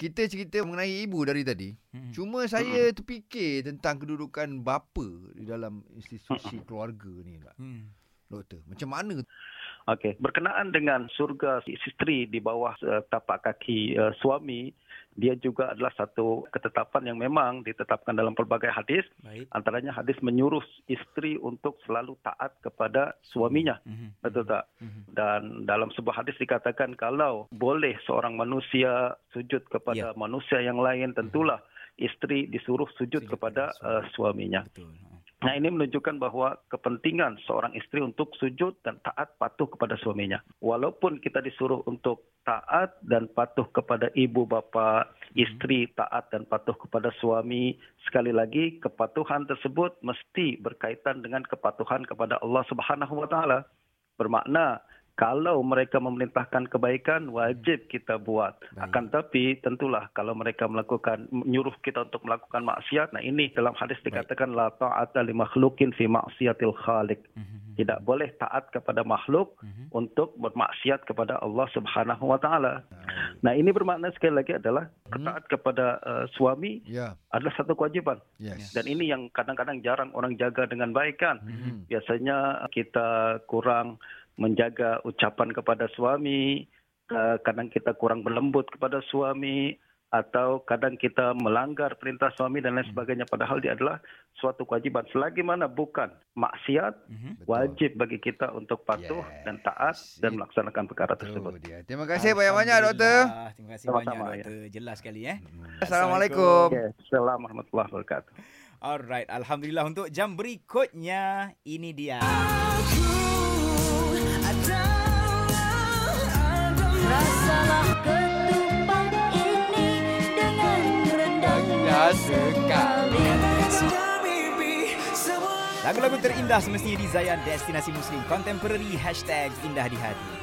kita cerita mengenai ibu dari tadi. Hmm. Cuma saya terfikir tentang kedudukan bapa di dalam institusi keluarga ni. Hmm. Doktor, macam mana? Okey, berkenaan dengan surga isteri di bawah uh, tapak kaki uh, suami, dia juga adalah satu ketetapan yang memang ditetapkan dalam pelbagai hadis. Baik. Antaranya hadis menyuruh isteri untuk selalu taat kepada suaminya. Hmm. Betul tak? Hmm. Dan dalam sebuah hadis dikatakan kalau boleh seorang manusia sujud kepada Ya. manusia yang lain, tentulah isteri disuruh sujud, Sujud kepada kepada uh, suaminya. Betul. Nah ini menunjukkan bahawa kepentingan seorang isteri untuk sujud dan taat patuh kepada suaminya. Walaupun kita disuruh untuk taat dan patuh kepada ibu bapa, isteri taat dan patuh kepada suami, sekali lagi kepatuhan tersebut mesti berkaitan dengan kepatuhan kepada Allah Subhanahu wa taala. Bermakna kalau mereka memerintahkan kebaikan wajib kita buat. Baik. Akan tapi tentulah kalau mereka melakukan menyuruh kita untuk melakukan maksiat, nah ini dalam hadis dikatakan la ta'ata li makhluqin fi maksiatil khaliq. Hmm. Tidak boleh taat kepada makhluk Hmm. untuk bermaksiat kepada Allah Subhanahu wa taala. Nah, ini bermakna sekali lagi adalah taat kepada uh, suami Ya, adalah satu kewajiban. yes. Dan ini yang kadang-kadang jarang orang jaga dengan baik kan. Hmm. Biasanya kita kurang menjaga ucapan kepada suami, eh, kadang kita kurang berlembut kepada suami, atau kadang kita melanggar perintah suami dan lain sebagainya. Padahal dia adalah suatu kewajiban. Selagi mana bukan maksiat, Hmm. Betul. wajib bagi kita untuk patuh Yes. dan taat dan melaksanakan perkara tersebut. Itu dia. Terima kasih banyak-banyak doktor. Alhamdulillah. Terima kasih Sama-sama, banyak ya. doktor. Jelas sekali eh. Assalamualaikum. Okay. Assalamualaikum warahmatullahi wabarakatuh. Alright, alhamdulillah untuk jam berikutnya ini dia. Rasalah sekali. Lagu-lagu terindah semestinya di Zayan Destinasi Muslim Contemporary Hashtag Indah di Hati.